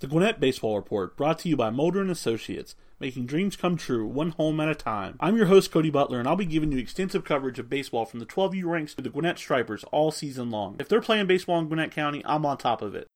The Gwinnett Baseball Report, brought to you by Mulder and Associates, making dreams come true, one home at a time. I'm your host, Cody Butler, and I'll be giving you extensive coverage of baseball from the 12U ranks to the Gwinnett Stripers all season long. If they're playing baseball in Gwinnett County, I'm on top of it.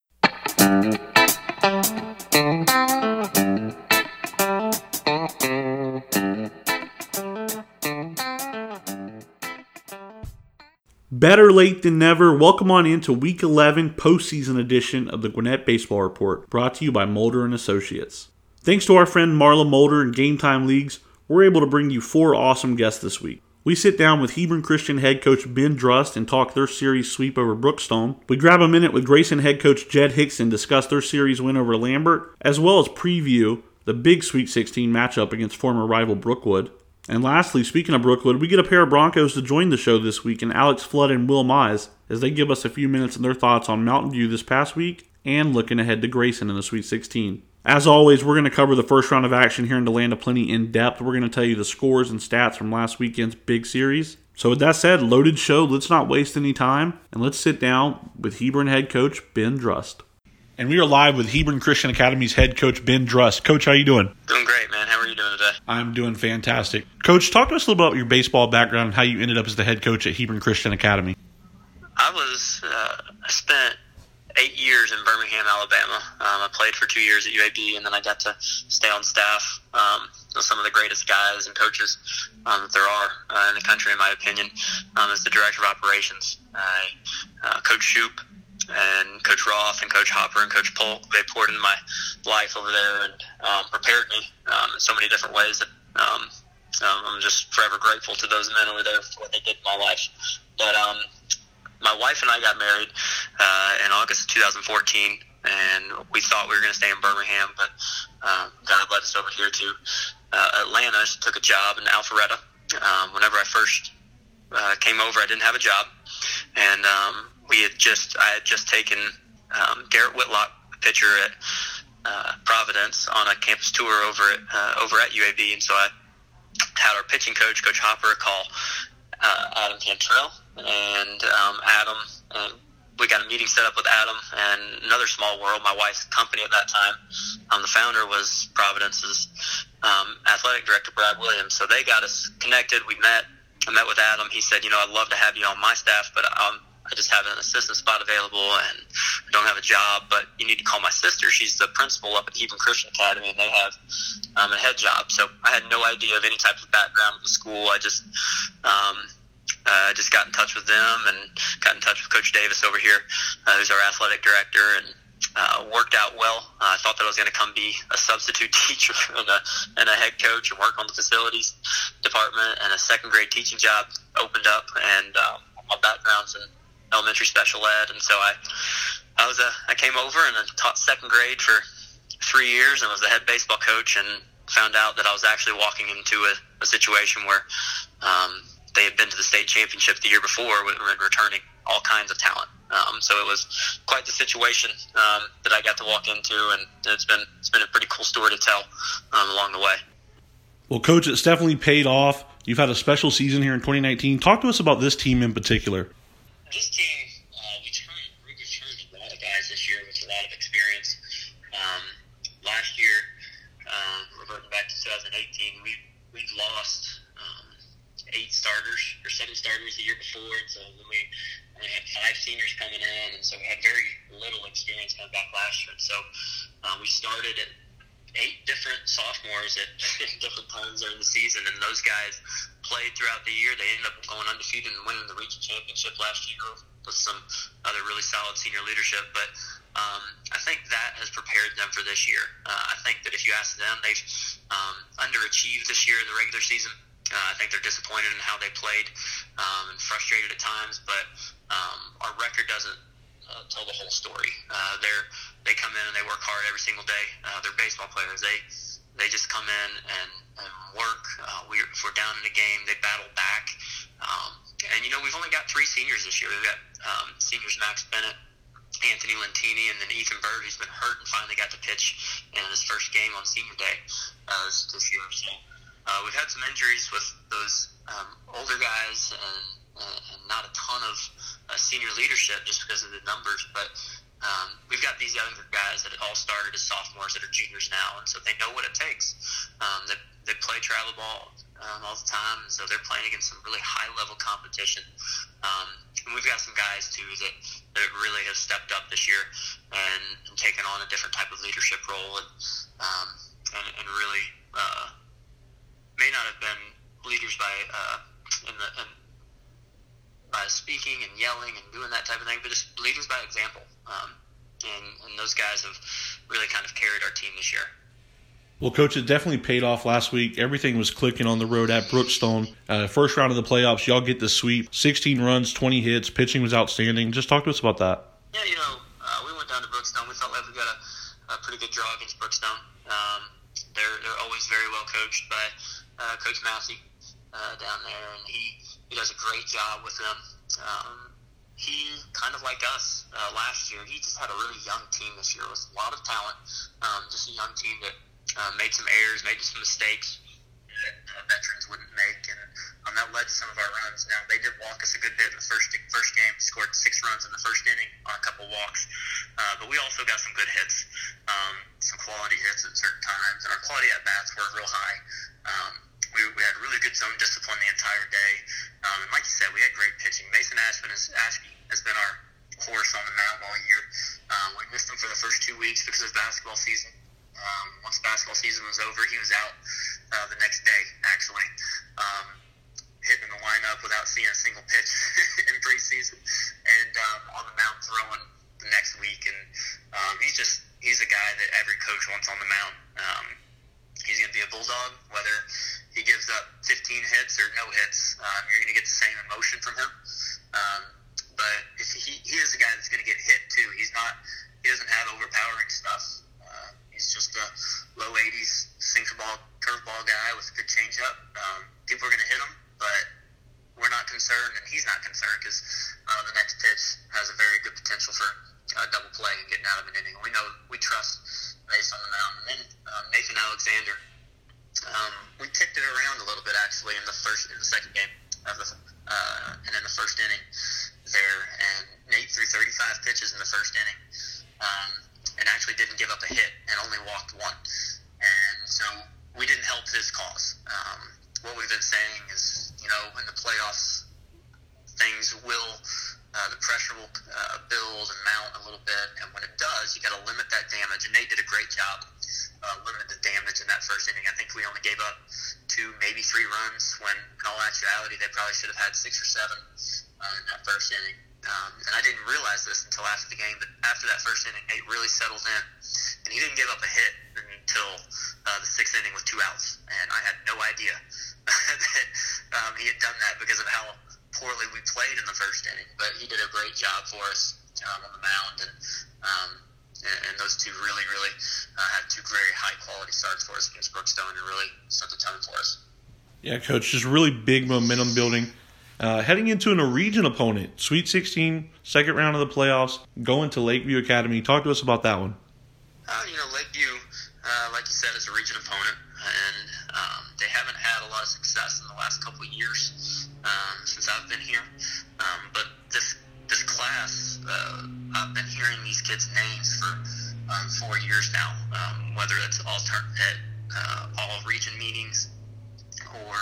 Better late than never. Welcome on into Week 11 postseason edition of the Gwinnett Baseball Report, brought to you by Mulder and Associates. Thanks to our friend Marla Mulder and Game Time Leagues, we're able to bring you four awesome guests this week. We sit down with Hebron Christian head coach Ben Drust and talk their series sweep over Brookstone. We grab a minute with Grayson head coach Jed Hickson, discuss their series win over Lambert, as well as preview the big Sweet 16 matchup against former rival Brookwood. And lastly, speaking of Brookwood, we get a pair of Broncos to join the show this week in Alex Flood and Will Mize as they give us a few minutes and their thoughts on Mountain View this past week and looking ahead to Grayson in the Sweet 16. As always, we're going to cover the first round of action here in the Land of Plenty in depth. We're going to tell you the scores and stats from last weekend's big series. So, with that said, loaded show. Let's not waste any time and let's sit down with Hebron head coach Ben Drust. And we are live with Hebron Christian Academy's head coach Ben Drust. Coach, how you doing? Doing great, man. How are you doing today? I'm doing fantastic. Coach, talk to us a little bit about your baseball background and how you ended up as the head coach at Hebron Christian Academy. I was uh, spent eight years in Birmingham, Alabama. Um, I played for two years at UAB, and then I got to stay on staff um, with some of the greatest guys and coaches um, that there are uh, in the country, in my opinion, um, as the director of operations. I, uh, Coach Shoop and Coach Roth and Coach Hopper and Coach Polk, they poured into my life over there and um, prepared me um, in so many different ways that um, um, I'm just forever grateful to those men over there for what they did in my life. But um, my wife and I got married uh, in August of 2014, and we thought we were going to stay in Birmingham, but uh, God led us over here to uh, Atlanta. She took a job in Alpharetta. Um, whenever I first uh, came over, I didn't have a job, and um, we had just I had just taken um, Garrett Whitlock, a pitcher at uh, Providence, on a campus tour over at uh, over at UAB, and so I had our pitching coach, Coach Hopper, call uh, Adam Cantrell, and um, Adam, and we got a meeting set up with Adam and another small world, my wife's company at that time. Um, the founder was Providence's um, athletic director, Brad Williams. So they got us connected. We met. I met with Adam. He said, you know, I'd love to have you on my staff, but um, I just have an assistant spot available and I don't have a job, but you need to call my sister. She's the principal up at Hebron Christian Academy and they have um, a head job. So I had no idea of any type of background with the school. I just, um, uh, just got in touch with them and got in touch with Coach Davis over here, uh, who's our athletic director, and uh, worked out well. Uh, I thought that I was going to come be a substitute teacher and a, and a head coach and work on the facilities department, and a second grade teaching job opened up, and um, my background's in elementary special ed, and so I I was a I came over and I taught second grade for three years and was the head baseball coach, and found out that I was actually walking into a, a situation where um, they had been to the state championship the year before with returning all kinds of talent. Um, so it was quite the situation um, that I got to walk into, and it's been it's been a pretty cool story to tell um, along the way. Well, coach, it's definitely paid off. You've had a special season here in 2019. Talk to us about this team in particular. This team, uh, we turned we returned a lot of guys this year with a lot of experience. Um, last year, um, reverting back to 2018, we we lost um, eight starters or seven starters the year before, and so then we only had five seniors coming in, and so we had very little experience coming back last year. And so um, we started at eight different sophomores at different times during the season, and those guys played throughout the year. They ended up going undefeated and winning the region championship last year with some other really solid senior leadership. But um, I think that has prepared them for this year. Uh, I think that if you ask them, they've um, underachieved this year in the regular season. Uh, I think they're disappointed in how they played um, and frustrated at times, but um, our record doesn't uh, tell the whole story. Uh, they're they come in and they work hard every single day. Uh, they're baseball players. They they just come in and, and work. Uh, we, if we're down in a game, they battle back. Um, and you know we've only got three seniors this year. We've got um, seniors Max Bennett, Anthony Lentini, and then Ethan Bird, who's been hurt and finally got to pitch in his first game on senior day uh, this year. So uh, we've had some injuries with those um, older guys and, uh, and not a ton of uh, senior leadership just because of the numbers, but um, we've got these younger guys that all started as sophomores that are juniors now, and so they know what it takes. Um, they, they play travel ball um, all the time, and so they're playing against some really high level competition. Um, and we've got some guys too that, that really have stepped up this year and, and taken on a different type of leadership role, and um, and, and really uh, may not have been leaders by uh, in the in, by speaking and yelling and doing that type of thing, but just leaders by example. Um, and, and those guys have really kind of carried our team this year. Well, coach, it definitely paid off last week. Everything was clicking on the road at Brookstone. Uh, first round of the playoffs, y'all get the sweep. 16 runs, 20 hits. Pitching was outstanding. Just talk to us about that. Yeah, you know, uh, we went down to Brookstone. We felt like we got a, a pretty good draw against Brookstone. Um, they're they're always very well coached by uh, Coach Massey uh, down there, and he he does a great job with them. Um, he kind of like us uh, last year. He just had a really young team this year with a lot of talent. Um, just a young team that uh, made some errors, made some mistakes that uh, veterans wouldn't make, and um, that led to some of our runs. Now they did walk us a good bit in the first first game. Scored six runs in the first inning on a couple walks, uh, but we also got some good hits, um, some quality hits at certain times, and our quality at bats were real high. Um, we, we had really good zone discipline the entire day. Um, and like you said, we had great pitching. Mason Ashman is, Ashby has been our horse on the mound all year. Um, we missed him for the first two weeks because of basketball season. Um, once basketball season was over, he was out uh, the next day, actually, um, hitting the lineup without seeing a single pitch in preseason, and um, on the mound throwing the next week. And um, he's just he's a guy that every coach wants on the mound. Um, he's going to be a bulldog, no hits, um, you're going to get the same emotion from him. Um, but if he, he is a guy that's going to get hit too. He's not. He doesn't have overpowering stuff. Uh, he's just a low 80s sinker ball, curveball guy with a good changeup. Um, people are going to hit him, but we're not concerned, and he's not concerned because uh, the next pitch has a very good potential for uh, double play and getting out of an inning. We know we trust Mace on the mound, and then uh, Nathan Alexander um, we kicked it around a little bit actually in the first, in the second game of the, uh, and in the first inning there, and Nate threw 35 pitches in the first inning, um, and actually didn't give up a hit and only walked one, and so we didn't help his cause. Um, what we've been saying is, you know, in the playoffs, things will uh, the pressure will uh, build and mount a little bit, and when it does, you got to limit that damage. And Nate did a great job uh, limiting the damage in that first inning. I think we only gave up two, maybe three runs, when in all actuality they probably should have had six or seven uh, in that first inning. Um, and I didn't realize this until after the game, but after that first inning, Nate really settled in, and he didn't give up a hit until uh, the sixth inning with two outs. And I had no idea that um, he had done that because of how poorly we played in the first inning, but he did a great job for us um, on the mound, and, um, and and those two really, really uh, had two very high quality starts for us against Brookstone, and really set the tone for us. Yeah, coach, just really big momentum building. Uh, heading into an region opponent, Sweet 16, second round of the playoffs, going to Lakeview Academy. Talk to us about that one. Uh, you know, Lakeview, uh, like you said, is a region opponent, and um, they haven't had a lot of success in the last couple of years um, since I've been here. Um, but this this class, uh, I've been hearing these kids' names for um, four years now. Um, whether it's alternate uh, all region meetings or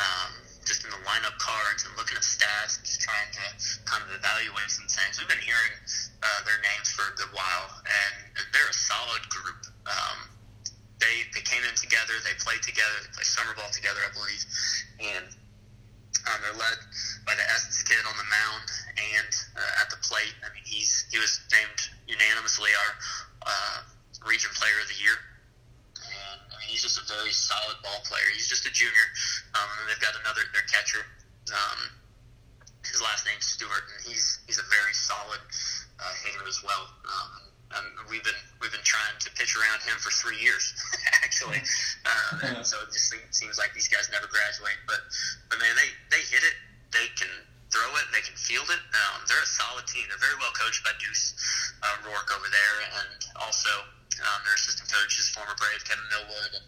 um, just in the lineup cards and looking at stats and just trying to kind of evaluate some things. We've been hearing uh, their names for a good while, and they're a solid group. Um, they they came in together, they played together, they play summer ball together, I believe, and um, they're led by the Estes kid on the mound and uh, at the plate. I mean, he's he was named unanimously our uh, region player of the year. And I mean, he's just a very solid ball player. He's just a junior. Um, and they've got another their catcher. Um, his last name's Stewart, and he's he's a very solid uh, hitter as well. Um, um, we've been we've been trying to pitch around him for three years, actually. Uh, and so it just seems like these guys never graduate. But but man, they they hit it. They can throw it. They can field it. Um, they're a solid team. They're very well coached by Deuce uh, Rourke over there, and also um, their assistant coach is former Brave Kevin Millwood. And,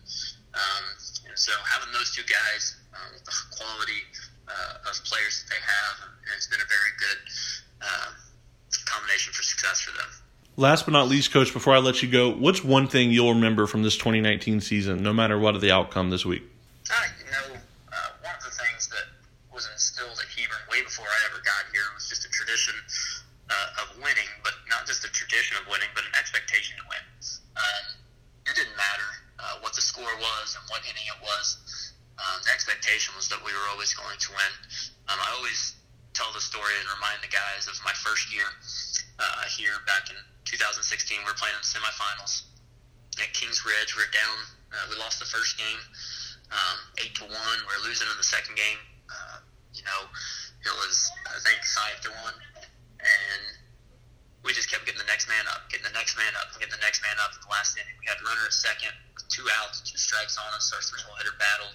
um, and so having those two guys um, with the quality uh, of players that they have, and it's been a very good uh, combination for success for them. Last but not least, Coach, before I let you go, what's one thing you'll remember from this 2019 season, no matter what the outcome this week? Uh, you know, uh, one of the things that was instilled at Hebron way before I ever got here was just a tradition uh, of winning, but not just a tradition of winning, but an expectation to win. Um, it didn't matter uh, what the score was and what inning it was. Um, the expectation was that we were always going to win. Um, I always tell the story and remind the guys of my first year uh, here back in 2016. We were playing in the semifinals at Kings Ridge. We were down. Uh, we lost the first game, um, eight to one. We are losing in the second game. Uh, you know, it was I think five to one, and we just kept getting the next man up, getting the next man up, getting the next man up. In the last inning, we had runner at second, two outs, two strikes on us. Our three-hole hitter battled,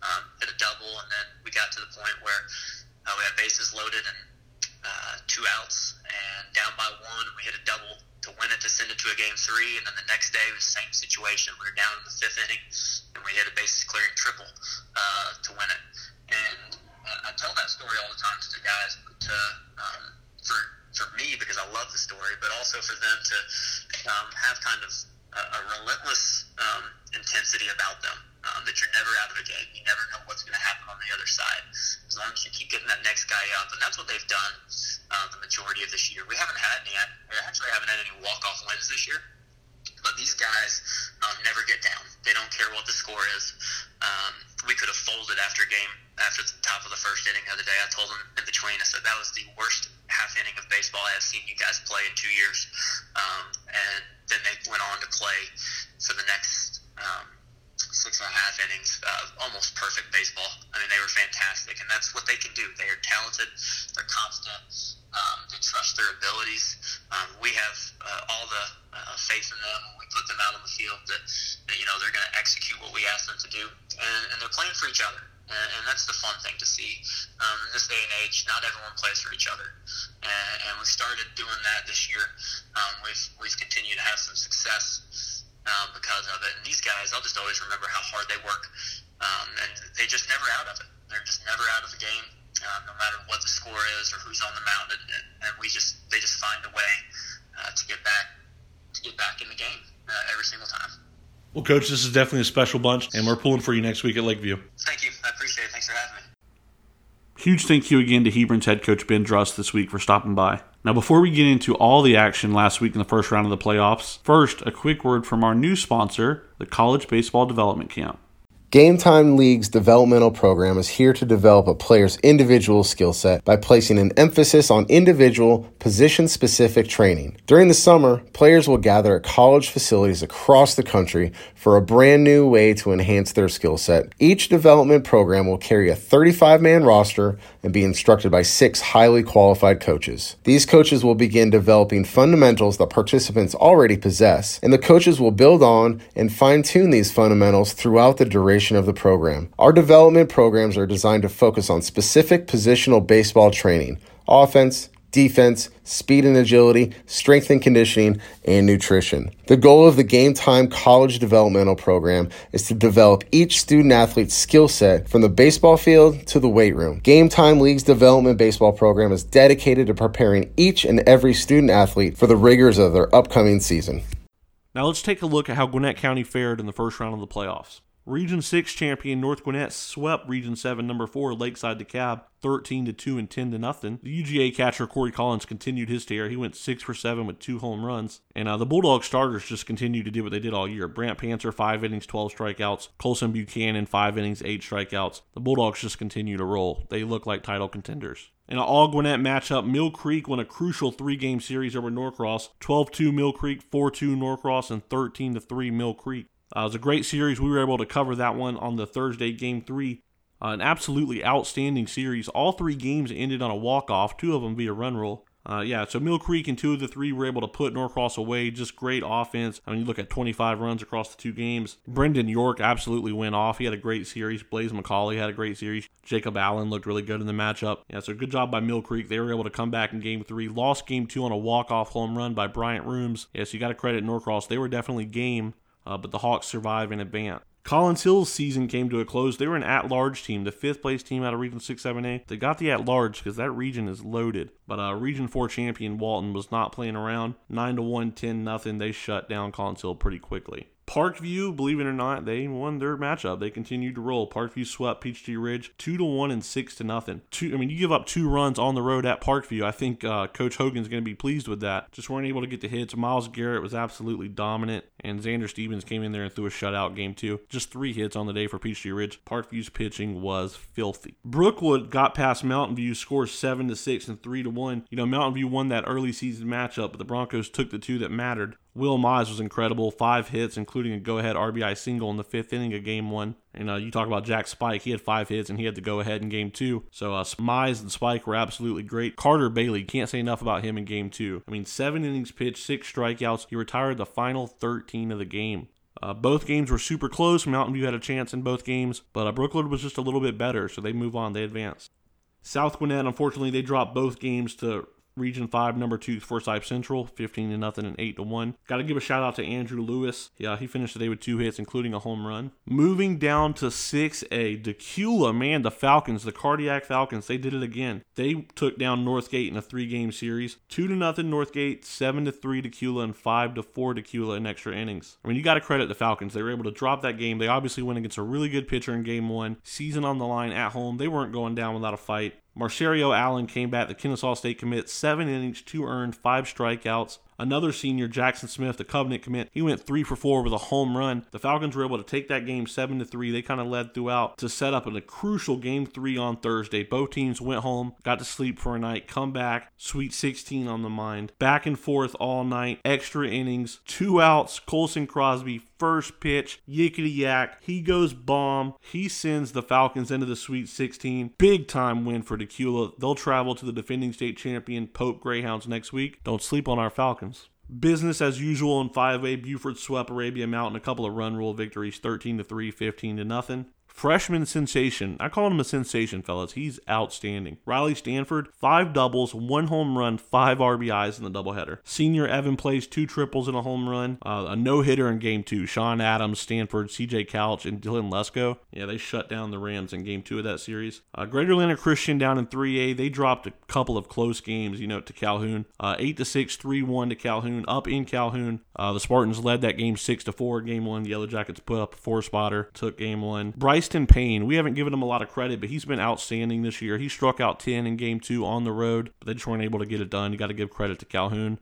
um, hit a double, and then we got to the point where uh, we had bases loaded and uh, two outs and down by one. We hit a double to win it to send it to a game three, and then the next day was the same situation. We were down in the fifth inning, and we hit a bases clearing triple uh, to win it. And uh, I tell that story all the time to the guys, to um, for for me because I love the story, but also for them to um, have kind of a, a relentless um, intensity about them. Um, that you're never out of a game. You never know what's going to happen on the other side. As long as you keep getting that next guy up, and that's what they've done uh, the majority of this year. We haven't had any. Actually haven't had any walk off wins this year. But these guys um, never get down. They don't care what the score is. Um, we could have folded after game after the top of the first inning the other day. I told them in between. I said that was the worst half inning of baseball I have seen you guys play in two years. Um, and then they went on to play for the next um, six and a half innings of almost perfect baseball. I mean, they were fantastic, and that's what they can do. They are talented, they're confident, um, they trust their abilities. Um, we have uh, all the uh, faith in them when we put them out on the field that, that you know they're going to execute what we ask them to do, and, and they're playing for each other. And, and that's the fun thing to see. Um, in this day and age, not everyone plays for each other, and, and we started doing that this year. Um, we've we've continued to have some success um, because of it. And these guys, I'll just always remember how hard they work, um, and they just never out of it. They're just never out of the game, uh, no matter what the score is or who's on the mound. And, and we just they just find a way uh, to get back to get back in the game uh, every single time. Well, coach, this is definitely a special bunch, and we're pulling for you next week at Lakeview. Thank you. I appreciate it. Thanks for having me. Huge thank you again to Hebron's head coach Ben Druss this week for stopping by. Now, before we get into all the action last week in the first round of the playoffs, first, a quick word from our new sponsor, the College Baseball Development Camp. Game Time League's developmental program is here to develop a player's individual skill set by placing an emphasis on individual, position specific training. During the summer, players will gather at college facilities across the country for a brand new way to enhance their skill set. Each development program will carry a 35 man roster and be instructed by six highly qualified coaches. These coaches will begin developing fundamentals that participants already possess, and the coaches will build on and fine tune these fundamentals throughout the duration of the program. Our development programs are designed to focus on specific positional baseball training, offense, defense, speed and agility, strength and conditioning, and nutrition. The goal of the Game Time College Developmental Program is to develop each student athlete's skill set from the baseball field to the weight room. Game Time League's development baseball program is dedicated to preparing each and every student athlete for the rigors of their upcoming season. Now let's take a look at how Gwinnett County fared in the first round of the playoffs. Region 6 champion North Gwinnett swept Region 7 number 4 Lakeside DeKalb 13 to 2 and 10 to nothing. The UGA catcher Corey Collins continued his tear. He went 6 for 7 with two home runs. And uh, the Bulldog starters just continued to do what they did all year. Brant Panzer 5 innings, 12 strikeouts. Colson Buchanan 5 innings, 8 strikeouts. The Bulldogs just continue to roll. They look like title contenders. In an all Gwinnett matchup, Mill Creek won a crucial three game series over Norcross 12 2 Mill Creek, 4 2 Norcross, and 13 3 Mill Creek. Uh, it was a great series. We were able to cover that one on the Thursday game three. Uh, an absolutely outstanding series. All three games ended on a walk off, two of them via run rule. Uh, yeah, so Mill Creek and two of the three were able to put Norcross away. Just great offense. I mean, you look at 25 runs across the two games. Brendan York absolutely went off. He had a great series. Blaze McCauley had a great series. Jacob Allen looked really good in the matchup. Yeah, so good job by Mill Creek. They were able to come back in game three. Lost game two on a walk-off home run by Bryant Rooms. Yeah, so you got to credit Norcross. They were definitely game uh, but the Hawks survive and advance. Collins Hill's season came to a close. They were an at-large team, the fifth place team out of Region 6-7A. They got the at-large because that region is loaded. But uh, Region 4 champion Walton was not playing around. 9 to 1, 10 nothing. They shut down Collins Hill pretty quickly. Parkview, believe it or not, they won their matchup. They continued to roll. Parkview swept Peachtree Ridge two to one and six to nothing. Two, I mean, you give up two runs on the road at Parkview. I think uh, Coach Hogan's going to be pleased with that. Just weren't able to get the hits. Miles Garrett was absolutely dominant, and Xander Stevens came in there and threw a shutout game two. Just three hits on the day for Peachtree Ridge. Parkview's pitching was filthy. Brookwood got past Mountain View, scores seven to six and three to one. You know, Mountain View won that early season matchup, but the Broncos took the two that mattered. Will Mize was incredible. Five hits, including a go ahead RBI single in the fifth inning of game one. And uh, you talk about Jack Spike. He had five hits and he had to go ahead in game two. So uh, Mize and Spike were absolutely great. Carter Bailey, can't say enough about him in game two. I mean, seven innings pitched, six strikeouts. He retired the final 13 of the game. Uh, both games were super close. Mountain View had a chance in both games, but uh, Brookwood was just a little bit better, so they move on. They advance. South Gwinnett, unfortunately, they dropped both games to Region 5, number 2, Forsyth Central, 15 to nothing and 8 to 1. Got to give a shout out to Andrew Lewis. Yeah, he finished the day with two hits, including a home run. Moving down to 6A, Dacula, man, the Falcons, the Cardiac Falcons, they did it again. They took down Northgate in a three game series. 2 to nothing Northgate, 7 to 3 Dacula, and 5 to 4 Dacula in extra innings. I mean, you got to credit the Falcons. They were able to drop that game. They obviously went against a really good pitcher in game one. Season on the line at home. They weren't going down without a fight. Marcerio Allen came back, the Kennesaw State commit, seven innings, two earned, five strikeouts. Another senior, Jackson Smith, the Covenant commit, he went three for four with a home run. The Falcons were able to take that game seven to three. They kind of led throughout to set up a crucial game three on Thursday. Both teams went home, got to sleep for a night, come back, Sweet 16 on the mind, back and forth all night, extra innings, two outs. Colson Crosby first pitch, yickety yak. He goes bomb. He sends the Falcons into the Sweet 16. Big time win for Dacula. They'll travel to the defending state champion Pope Greyhounds next week. Don't sleep on our Falcons. Business as usual in 5A. Buford swept Arabia Mountain. A couple of run rule victories 13 to 3, 15 to nothing. Freshman sensation. I call him a sensation, fellas. He's outstanding. Riley Stanford, five doubles, one home run, five RBIs in the doubleheader. Senior Evan plays two triples and a home run, uh, a no hitter in game two. Sean Adams, Stanford, CJ Couch, and Dylan Lesko. Yeah, they shut down the Rams in game two of that series. Uh, Greater Atlanta Christian down in 3A. They dropped a couple of close games, you know, to Calhoun. Uh, 8 to 6, 3 1 to Calhoun, up in Calhoun. Uh, the Spartans led that game 6 to 4. Game one, the Yellow Jackets put up a four spotter, took game one. Bryce Bryceton Payne, we haven't given him a lot of credit, but he's been outstanding this year. He struck out 10 in game two on the road, but they just weren't able to get it done. You got to give credit to Calhoun.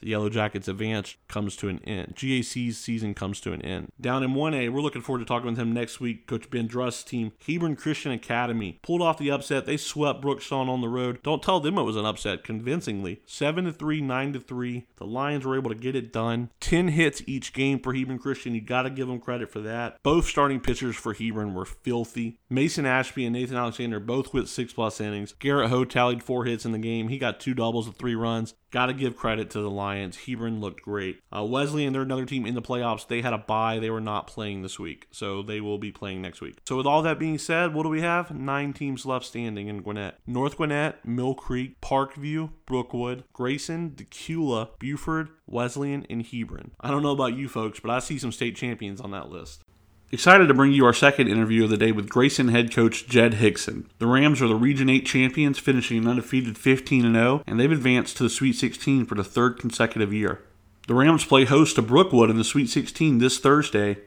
The Yellow Jackets advance comes to an end. GAC's season comes to an end. Down in 1A, we're looking forward to talking with him next week. Coach Ben Druss' team, Hebron Christian Academy, pulled off the upset. They swept Brookstone on the road. Don't tell them it was an upset, convincingly. 7 to 3, 9 to 3. The Lions were able to get it done. 10 hits each game for Hebron Christian. You got to give them credit for that. Both starting pitchers for Hebron were filthy. Mason Ashby and Nathan Alexander both went six plus innings. Garrett Ho tallied four hits in the game. He got two doubles and three runs. Got to give credit to the Lions. Hebron looked great. Uh, Wesleyan, they're another team in the playoffs. They had a bye. They were not playing this week, so they will be playing next week. So, with all that being said, what do we have? Nine teams left standing in Gwinnett North Gwinnett, Mill Creek, Parkview, Brookwood, Grayson, Dacula, Buford, Wesleyan, and Hebron. I don't know about you folks, but I see some state champions on that list. Excited to bring you our second interview of the day with Grayson head coach Jed Hickson. The Rams are the Region 8 champions, finishing an undefeated 15 0, and they've advanced to the Sweet 16 for the third consecutive year. The Rams play host to Brookwood in the Sweet 16 this Thursday,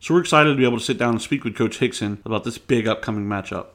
so we're excited to be able to sit down and speak with Coach Hickson about this big upcoming matchup.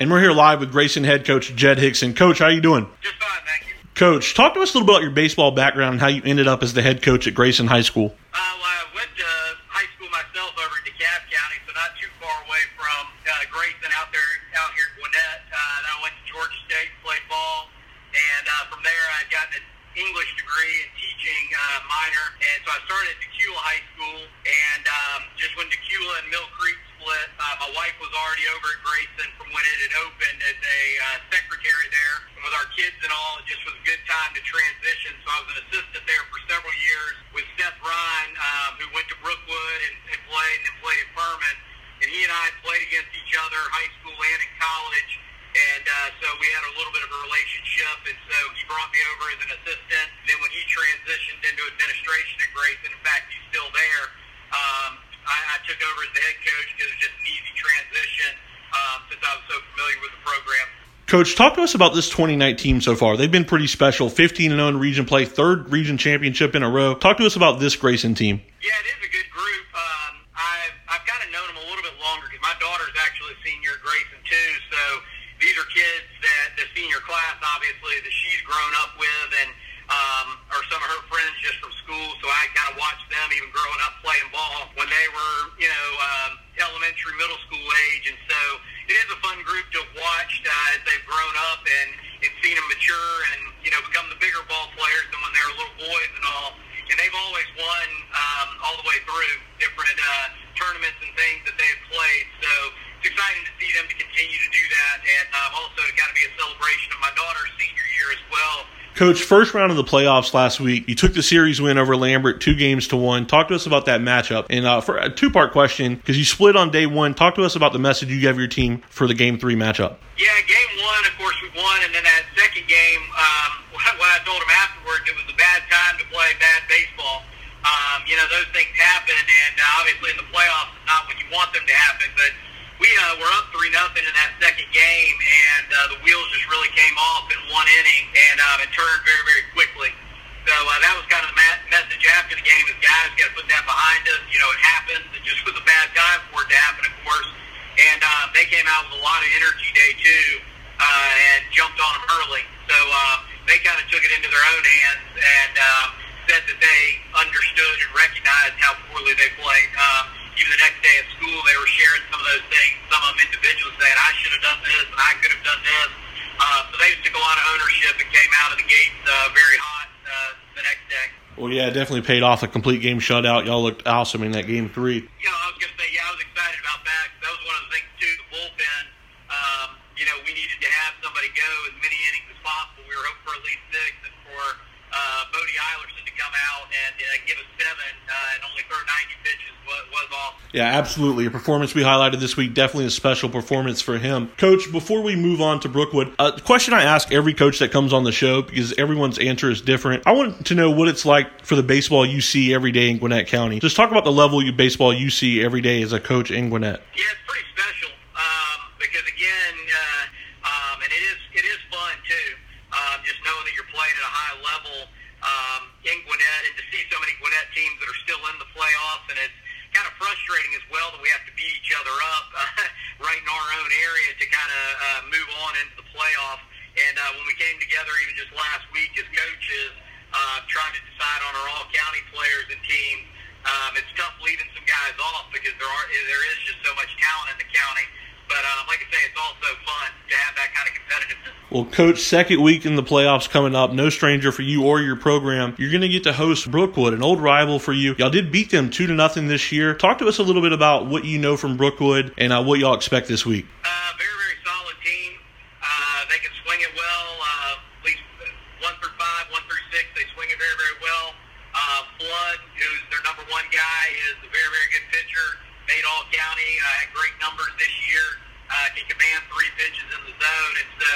And we're here live with Grayson head coach Jed Hickson. Coach, how are you doing? Just fine, thank you. Coach, talk to us a little bit about your baseball background and how you ended up as the head coach at Grayson High School. Uh, well, I went to high school myself over in DeKalb County, so not too far away from uh, Grayson out there out here in Gwinnett. Uh, then I went to Georgia State, played ball, and uh, from there I got an English degree and teaching uh, minor, and so I started at Dacula High School, and um, just when Dacula and Mill Creek split, uh, my wife was already over at Grayson from when it had opened as a uh, secretary there. And with our kids and all, it just was a good time to transition. So I was an assistant there for several years with Seth Ryan, um, who went to Brookwood and, and played and then played at Furman. And he and I played against each other, high school and in college. And uh, so we had a little bit of a relationship, and brought me over as an assistant. Then when he transitioned into administration at Grayson, in fact, he's still there. Um, I, I took over as the head coach because it was just an easy transition um, since I was so familiar with the program. Coach, talk to us about this 2019 team so far. They've been pretty special. 15 and 0 in region play, third region championship in a row. Talk to us about this Grayson team. Yeah, it is a good group. Um, I've, I've kind of known them a little bit longer because my daughter's actually a senior at Grayson too. So these are kids that the senior class, obviously, that she's grown up with, and um, or some of her friends just from school. So I kind of watched them even growing up playing ball when they were, you know, um, elementary, middle school age, and so it is a fun group to have watched uh, as they've grown up and, and seen them mature and you know become the bigger ball players than when they were little boys and all. And they've always won um, all the way through different uh, tournaments and things that they've played. So it's exciting to see them to continue to do that, and um, also to kind of be a celebration of my daughter's senior year as well. Coach, first round of the playoffs last week, you took the series win over Lambert, two games to one. Talk to us about that matchup. And uh, for a two part question, because you split on day one, talk to us about the message you gave your team for the game three matchup. Yeah, game one, of course, we won, and then that second game, um, what I told them afterwards, it was a bad time to play bad baseball. Um, you know, those things happen, and uh, obviously in the playoffs, it's not when you want them to happen, but we uh, were up three nothing in that second game, and uh, the wheels just really came off in one inning, and um, it turned very very quickly. So uh, that was kind of the ma- message after the game: is guys got to put that behind us. You know, it happens. It just was a bad time for it to happen, of course. And um, they came out with a lot of energy day two, uh, and jumped on them early. So uh, they kind of took it into their own hands and um, said that they understood and recognized how poorly they played. Um, even the next day at school, they were sharing some of those things. Some of them individuals saying, "I should have done this, and I could have done this." Uh, so they took a lot of ownership and came out of the gates uh, very hot uh, the next day. Well, yeah, it definitely paid off. A complete game shutout. Y'all looked awesome in that game three. You know, I was going to say, yeah, I was excited about that. That was one of the things too. The bullpen. Um, you know, we needed to have somebody go as many innings as possible. We were hoping for at least six, uh, Bodie Eilerson to come out and uh, give us seven uh, and only throw 90 pitches was, was awesome. Yeah, absolutely. A performance we highlighted this week, definitely a special performance for him. Coach, before we move on to Brookwood, a question I ask every coach that comes on the show because everyone's answer is different. I want to know what it's like for the baseball you see every day in Gwinnett County. Just talk about the level of baseball you see every day as a coach in Gwinnett. Yeah, it's pretty special um, because again, uh, um, and it is it is fun too. Um, just knowing that you're playing at a high level um, in Gwinnett, and to see so many Gwinnett teams that are still in the playoffs, and it's kind of frustrating as well that we have to beat each other up uh, right in our own area to kind of uh, move on into the playoffs. And uh, when we came together, even just last week as coaches, uh, trying to decide on our all county players and teams, um, it's tough leaving some guys off because there are there is just so much talent in the county. But um, like I say, it's also fun to have that kind of competitiveness. Well, Coach, second week in the playoffs coming up. No stranger for you or your program. You're going to get to host Brookwood, an old rival for you. Y'all did beat them two to nothing this year. Talk to us a little bit about what you know from Brookwood and uh, what y'all expect this week. Uh, very, very solid team. Uh, they can swing it well. Uh, at least one through five, one through six, they swing it very, very well. Uh, Flood, who's their number one guy, is a very, very good pitcher. Made County, uh, had great numbers this year. Uh, can command three pitches in the zone, and so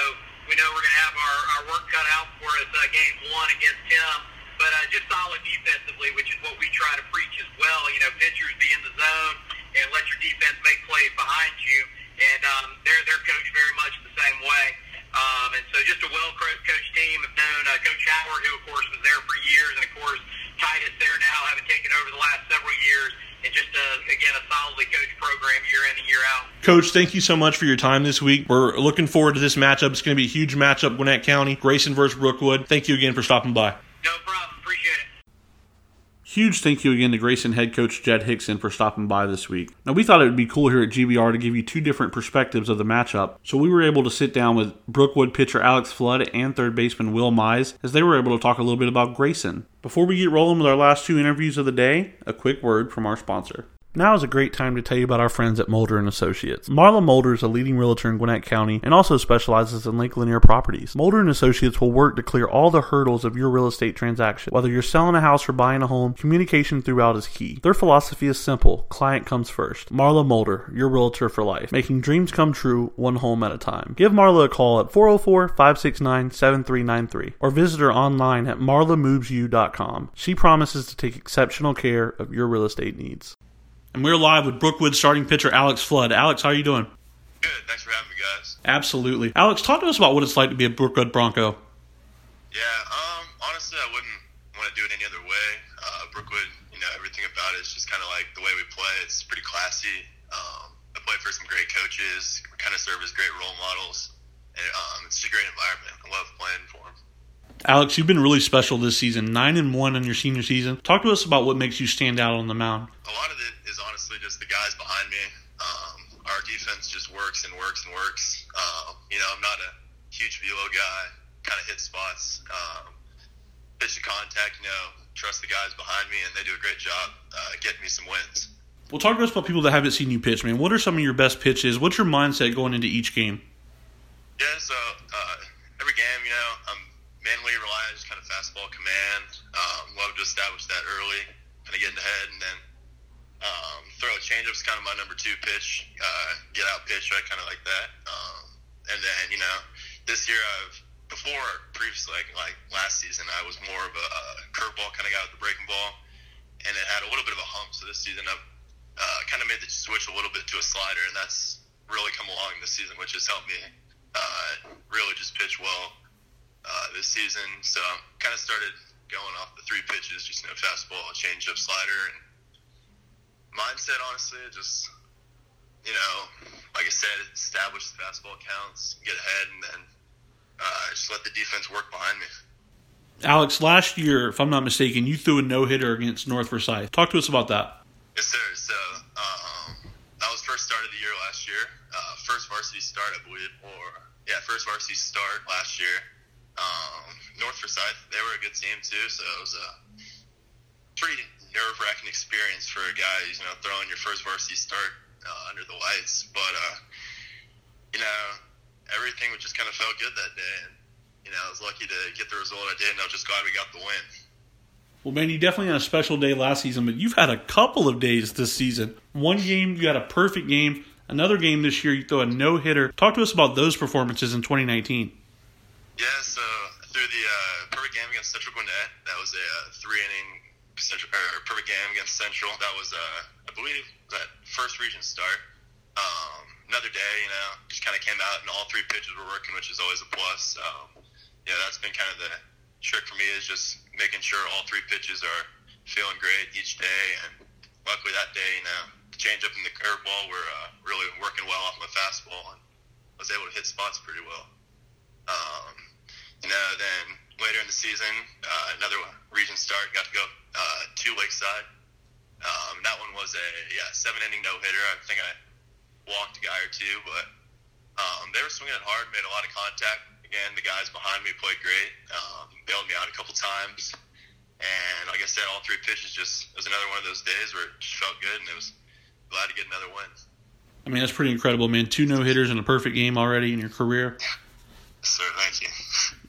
we know we're going to have our, our work cut out for us uh, game one against him. But uh, just solid defensively, which is what we try to preach as well. You know, pitchers be in the zone and let your defense make plays behind you. And um, they're they're coached very much the same way. Um, and so just a well coached team. Have known uh, Coach Howard, who of course was there for years, and of course Titus there now, having taken over the last several years and just uh, again a solidly coached program year in and year out. Coach, thank you so much for your time this week. We're looking forward to this matchup. It's going to be a huge matchup, Gwinnett County, Grayson versus Brookwood. Thank you again for stopping by. No problem. Appreciate it. Huge thank you again to Grayson head coach Jed Hickson for stopping by this week. Now, we thought it would be cool here at GBR to give you two different perspectives of the matchup, so we were able to sit down with Brookwood pitcher Alex Flood and third baseman Will Mize as they were able to talk a little bit about Grayson. Before we get rolling with our last two interviews of the day, a quick word from our sponsor. Now is a great time to tell you about our friends at Mulder and Associates. Marla Mulder is a leading realtor in Gwinnett County and also specializes in Lake Lanier properties. Mulder and Associates will work to clear all the hurdles of your real estate transaction. Whether you're selling a house or buying a home, communication throughout is key. Their philosophy is simple: client comes first. Marla Mulder, your realtor for life, making dreams come true one home at a time. Give Marla a call at 404-569-7393 or visit her online at marlamovesyou.com. She promises to take exceptional care of your real estate needs. And we're live with Brookwood starting pitcher Alex Flood. Alex, how are you doing? Good. Thanks for having me, guys. Absolutely. Alex, talk to us about what it's like to be a Brookwood Bronco. Yeah, um, honestly, I wouldn't want to do it any other way. Uh, Brookwood, you know, everything about it is just kind of like the way we play. It's pretty classy. Um, I play for some great coaches. Kind of serve as great role models. And, um, it's just a great environment. I love playing for them. Alex, you've been really special this season. Nine and one in your senior season. Talk to us about what makes you stand out on the mound. A lot of it just the guys behind me. Um, our defense just works and works and works. Um, you know, I'm not a huge velo guy. Kind of hit spots, um, pitch to contact. You know, trust the guys behind me, and they do a great job uh, getting me some wins. Well, talk to us about people that haven't seen you pitch, man. What are some of your best pitches? What's your mindset going into each game? Yeah, so uh, every game, you know, I'm mainly relying on just kind of fastball command. Um, love to establish that early, kind of getting ahead, and then um, throw a changeup is kind of my number two pitch. Uh, get out pitch, I kind of like that. Um, and then you know, this year I've before previously like, like last season I was more of a, a curveball kind of guy with the breaking ball, and it had a little bit of a hump. So this season I've uh, kind of made the switch a little bit to a slider, and that's really come along this season, which has helped me uh, really just pitch well uh, this season. So I kind of started going off the three pitches, just you know, fastball, changeup, slider, and mindset. Honestly, just you know, like I said, establish the fastball counts, get ahead, and then uh, just let the defense work behind me. Alex, last year, if I'm not mistaken, you threw a no hitter against North Forsyth. Talk to us about that. Yes, sir. So um, that was first start of the year last year. Uh, first varsity start, I believe, or yeah, first varsity start last year. Um, North Forsyth, they were a good team too, so it was a pretty nerve wracking experience for a guy, you know, throwing your first varsity start uh, under the lights. But uh, you know, everything just kind of felt good that day, and you know, I was lucky to get the result I did, and I'm just glad we got the win. Well, man, you definitely had a special day last season, but you've had a couple of days this season. One game, you had a perfect game. Another game this year, you throw a no hitter. Talk to us about those performances in 2019. Yeah, so through the uh, perfect game against Central Gwinnett, that was a uh, three inning Central, or perfect game against Central. That was, uh, I believe, that first region start. Um, another day, you know, just kind of came out and all three pitches were working, which is always a plus. Um, yeah, that's been kind of the trick for me is just making sure all three pitches are feeling great each day. And luckily that day, you know, the changeup and the curveball were uh, really working well off my fastball and I was able to hit spots pretty well. Um, you know, then later in the season, uh, another region start, got to go uh, to Lakeside. Um, that one was a yeah seven inning no hitter. I think I walked a guy or two, but um, they were swinging it hard, made a lot of contact. Again, the guys behind me played great, um, bailed me out a couple times, and like I said, all three pitches just was another one of those days where it just felt good, and it was glad to get another win. I mean, that's pretty incredible, man. Two no hitters in a perfect game already in your career. Sir, thank you.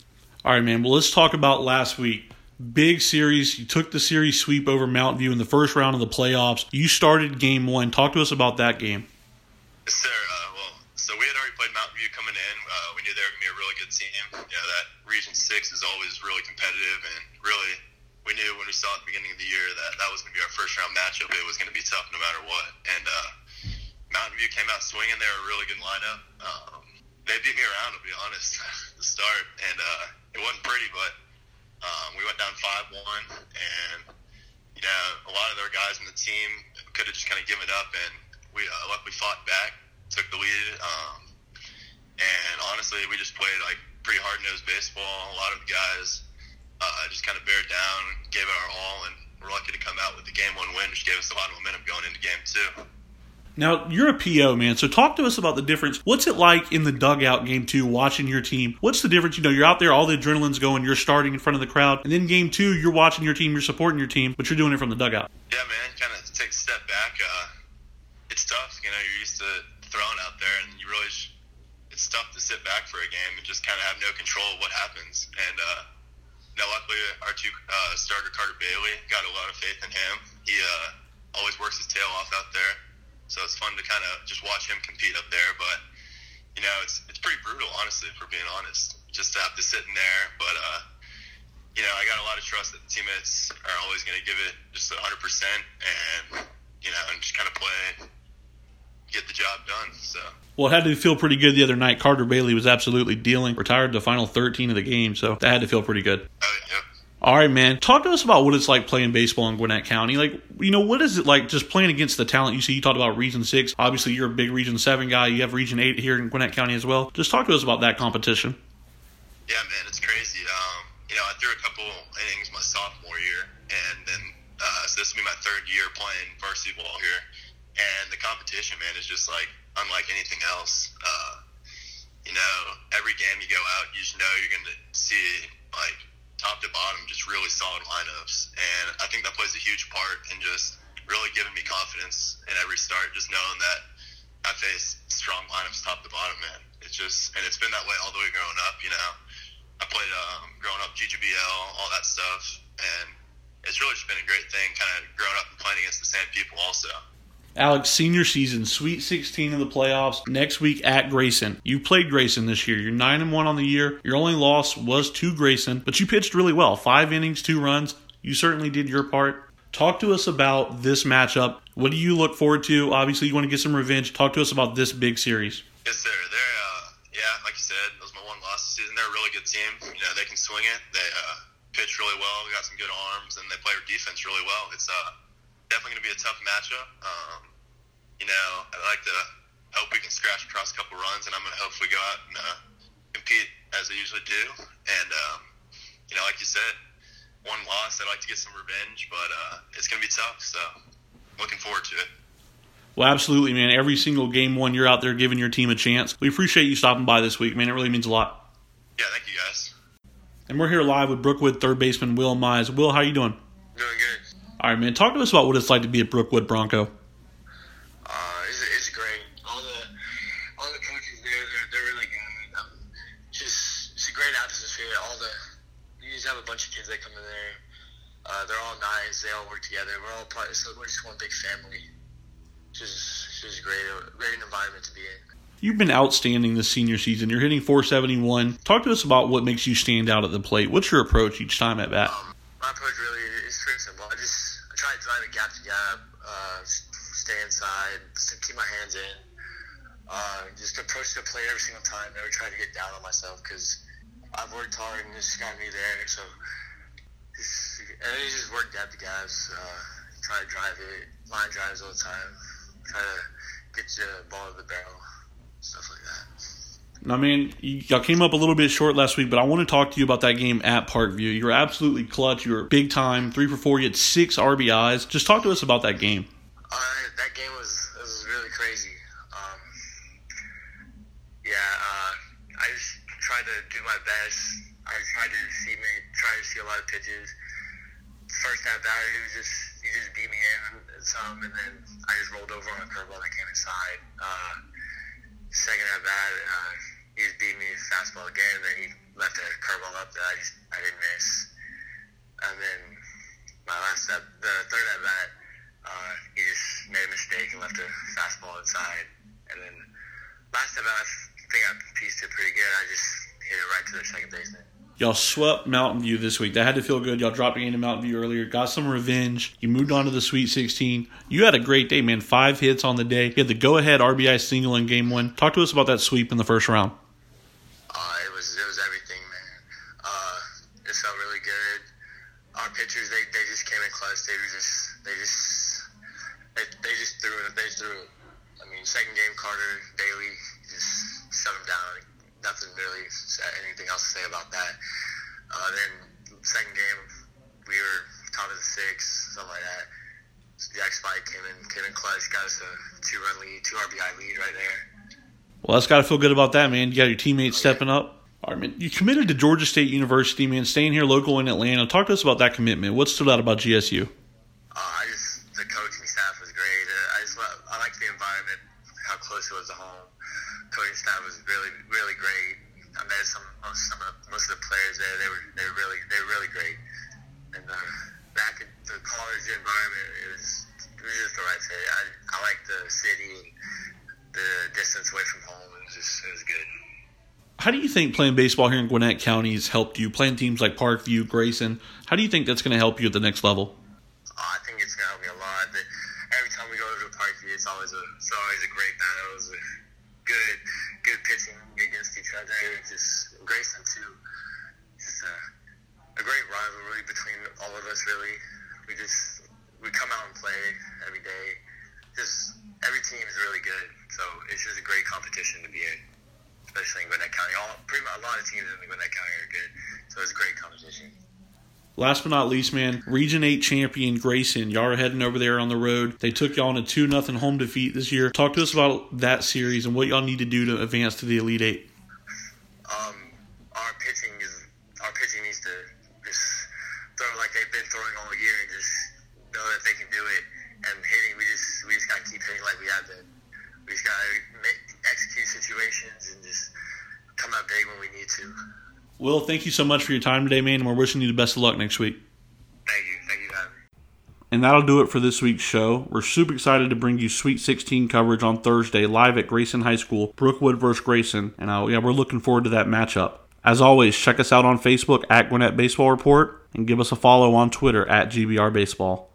All right, man. Well, let's talk about last week. Big series. You took the series sweep over Mountain View in the first round of the playoffs. You started game one. Talk to us about that game. Yes, sir. Uh, well, so we had already played Mountain View coming in. Uh, we knew they were going to be a really good team. You know, that Region 6 is always really competitive, and really, we knew when we saw at the beginning of the year that that was going to be our first round matchup. It was going to be tough no matter what. And uh, Mountain View came out swinging. They were a really good lineup. Um, they beat me around, to be honest, to start. And uh, it wasn't pretty, but um, we went down 5 1. And, you know, a lot of their guys in the team could have just kind of given up. And we uh, luckily fought back, took the lead. Um, and honestly, we just played like pretty hard nosed baseball. A lot of the guys uh, just kind of bared down, gave it our all, and we're lucky to come out with the game one win, which gave us a lot of momentum going into game two. Now, you're a PO, man, so talk to us about the difference. What's it like in the dugout game two, watching your team? What's the difference? You know, you're out there, all the adrenaline's going, you're starting in front of the crowd, and then game two, you're watching your team, you're supporting your team, but you're doing it from the dugout. Yeah, man, kind of take a step back. Uh, it's tough, you know, you're used to throwing out there, and you really, sh- it's tough to sit back for a game and just kind of have no control of what happens. And, uh, know, luckily, our two uh, starter, Carter Bailey, got a lot of faith in him. He uh, always works his tail off out there. So it's fun to kind of just watch him compete up there. But you know, it's it's pretty brutal, honestly, for being honest, just to have to sit in there. But uh, you know, I got a lot of trust that the teammates are always going to give it just 100 percent, and you know, and just kind of play, get the job done. So. Well, it had to feel pretty good the other night. Carter Bailey was absolutely dealing, retired the final 13 of the game, so that had to feel pretty good. Oh, yeah. All right, man. Talk to us about what it's like playing baseball in Gwinnett County. Like, you know, what is it like just playing against the talent you see? You talked about Region 6. Obviously, you're a big Region 7 guy. You have Region 8 here in Gwinnett County as well. Just talk to us about that competition. Yeah, man, it's crazy. Um, you know, I threw a couple innings my sophomore year, and then uh, so this will be my third year playing varsity ball here. And the competition, man, is just like unlike anything else. Uh, you know, every game you go out, you just know you're going to see like top to bottom, just really solid lineups. And I think that plays a huge part in just really giving me confidence in every start, just knowing that I face strong lineups top to bottom, man. It's just, and it's been that way all the way growing up, you know. I played um, growing up GGBL, all that stuff, and it's really just been a great thing, kind of growing up and playing against the same people also. Alex, senior season, Sweet 16 in the playoffs next week at Grayson. You played Grayson this year. You're nine and one on the year. Your only loss was to Grayson, but you pitched really well. Five innings, two runs. You certainly did your part. Talk to us about this matchup. What do you look forward to? Obviously, you want to get some revenge. Talk to us about this big series. Yes, sir. They're uh, yeah, like you said, that was my one loss this season. They're a really good team. You know, they can swing it. They uh, pitch really well. They got some good arms, and they play defense really well. It's uh, definitely going to be a tough matchup. Um, you know, I like to hope we can scratch across a couple runs, and I'm going to hopefully go out and uh, compete as I usually do. And um, you know, like you said, one loss. I'd like to get some revenge, but uh, it's going to be tough. So, looking forward to it. Well, absolutely, man. Every single game one, you're out there giving your team a chance. We appreciate you stopping by this week, man. It really means a lot. Yeah, thank you guys. And we're here live with Brookwood third baseman Will Mize. Will, how you doing? All right, man. Talk to us about what it's like to be a Brookwood Bronco. Uh, it's, it's great. All the all the coaches there, they're, they're really good. Um, just it's a great atmosphere. All the you just have a bunch of kids that come in there. Uh, they're all nice. They all work together. We're all part. So we're just one big family. Just just great, great environment to be in. You've been outstanding this senior season. You're hitting 471. Talk to us about what makes you stand out at the plate. What's your approach each time at bat? Um, my approach really is pretty simple. I just I try to drive it gap to gap, uh, s- stay inside, s- keep my hands in. Uh, just approach the play every single time. Never try to get down on myself because I've worked hard and this got me there. So and then just work gap to gaps. Uh, try to drive it, line drives all the time. Try to get the ball to the barrel, stuff like that. Mean, you- y'all came up a little bit short last week, but I want to talk to you about that game at Parkview. You were absolutely clutch. You were big time, three for four. You had six RBIs. Just talk to us about that game. Was was really crazy. Um, yeah, uh, I just tried to do my best. I tried to see me, try to see a lot of pitches. First at bat, he was just he just beat me in some, and then I just rolled over on a curveball that came inside. Uh, second at bat, uh, he just beat me fastball again, and then he left a curveball up that I just I didn't miss. And then my last at the third at bat, uh, he just made a mistake and left a fastball inside. And then last bat, I think I pieced it pretty good. I just hit it right to the second baseman. Y'all swept Mountain View this week. That had to feel good. Y'all dropped a game to Mountain View earlier. Got some revenge. You moved on to the Sweet 16. You had a great day, man. Five hits on the day. You had the go-ahead RBI single in game one. Talk to us about that sweep in the first round. Uh, it was it was everything, man. Uh, it felt really good. Our pitchers, they, they just came in clutch. They were just they just they, they just threw it. They threw it. I mean, second game, Carter Bailey just shut him down. Nothing really anything else to say about that. Uh, then second game, we were top of the six, something like that. Jack Spike came in came in clutch, got us a two run lead, two RBI lead right there. Well, that's got to feel good about that, man. You got your teammates stepping up. All right, man. You committed to Georgia State University, man. Staying here local in Atlanta. Talk to us about that commitment. What stood out about GSU? Uh, I just the coaching staff was great. Uh, I just lo- I liked the environment, how close it was to home. Coaching staff was really really great. I met some most some of the, most of the players there. They were they were really they were really great. And uh, back at the college environment, it was it was just the right fit. I I like the city and the distance away from home. It was just it was good. How do you think playing baseball here in Gwinnett County has helped you? Playing teams like Parkview, Grayson. How do you think that's going to help you at the next level? Oh, I think it's gonna help me a lot. Every time we go to Parkview, it's always a it's always a great battle. It's a good good pitching against each other. Just Grayson too. Just a, a great rivalry between all of us. Really, we just we come out and play every day. Just every team is really good, so it's just a great competition to be in, especially in Gwinnett County. All pretty much a lot of teams in Gwinnett County are good, so it's a great competition. Last but not least, man, Region 8 champion Grayson. Y'all are heading over there on the road. They took y'all on a 2 0 home defeat this year. Talk to us about that series and what y'all need to do to advance to the Elite Eight. Um, our pitching is our pitching needs to just throw like they've been throwing all year and just know that they can do it. And hitting, we just we just gotta keep hitting like we have been. We just gotta make, execute situations and just come out big when we need to. Will, thank you so much for your time today, man, and we're wishing you the best of luck next week. Thank you, thank you, guys. And that'll do it for this week's show. We're super excited to bring you Sweet 16 coverage on Thursday live at Grayson High School, Brookwood versus Grayson, and uh, yeah, we're looking forward to that matchup. As always, check us out on Facebook at Gwinnett Baseball Report and give us a follow on Twitter at GBR Baseball.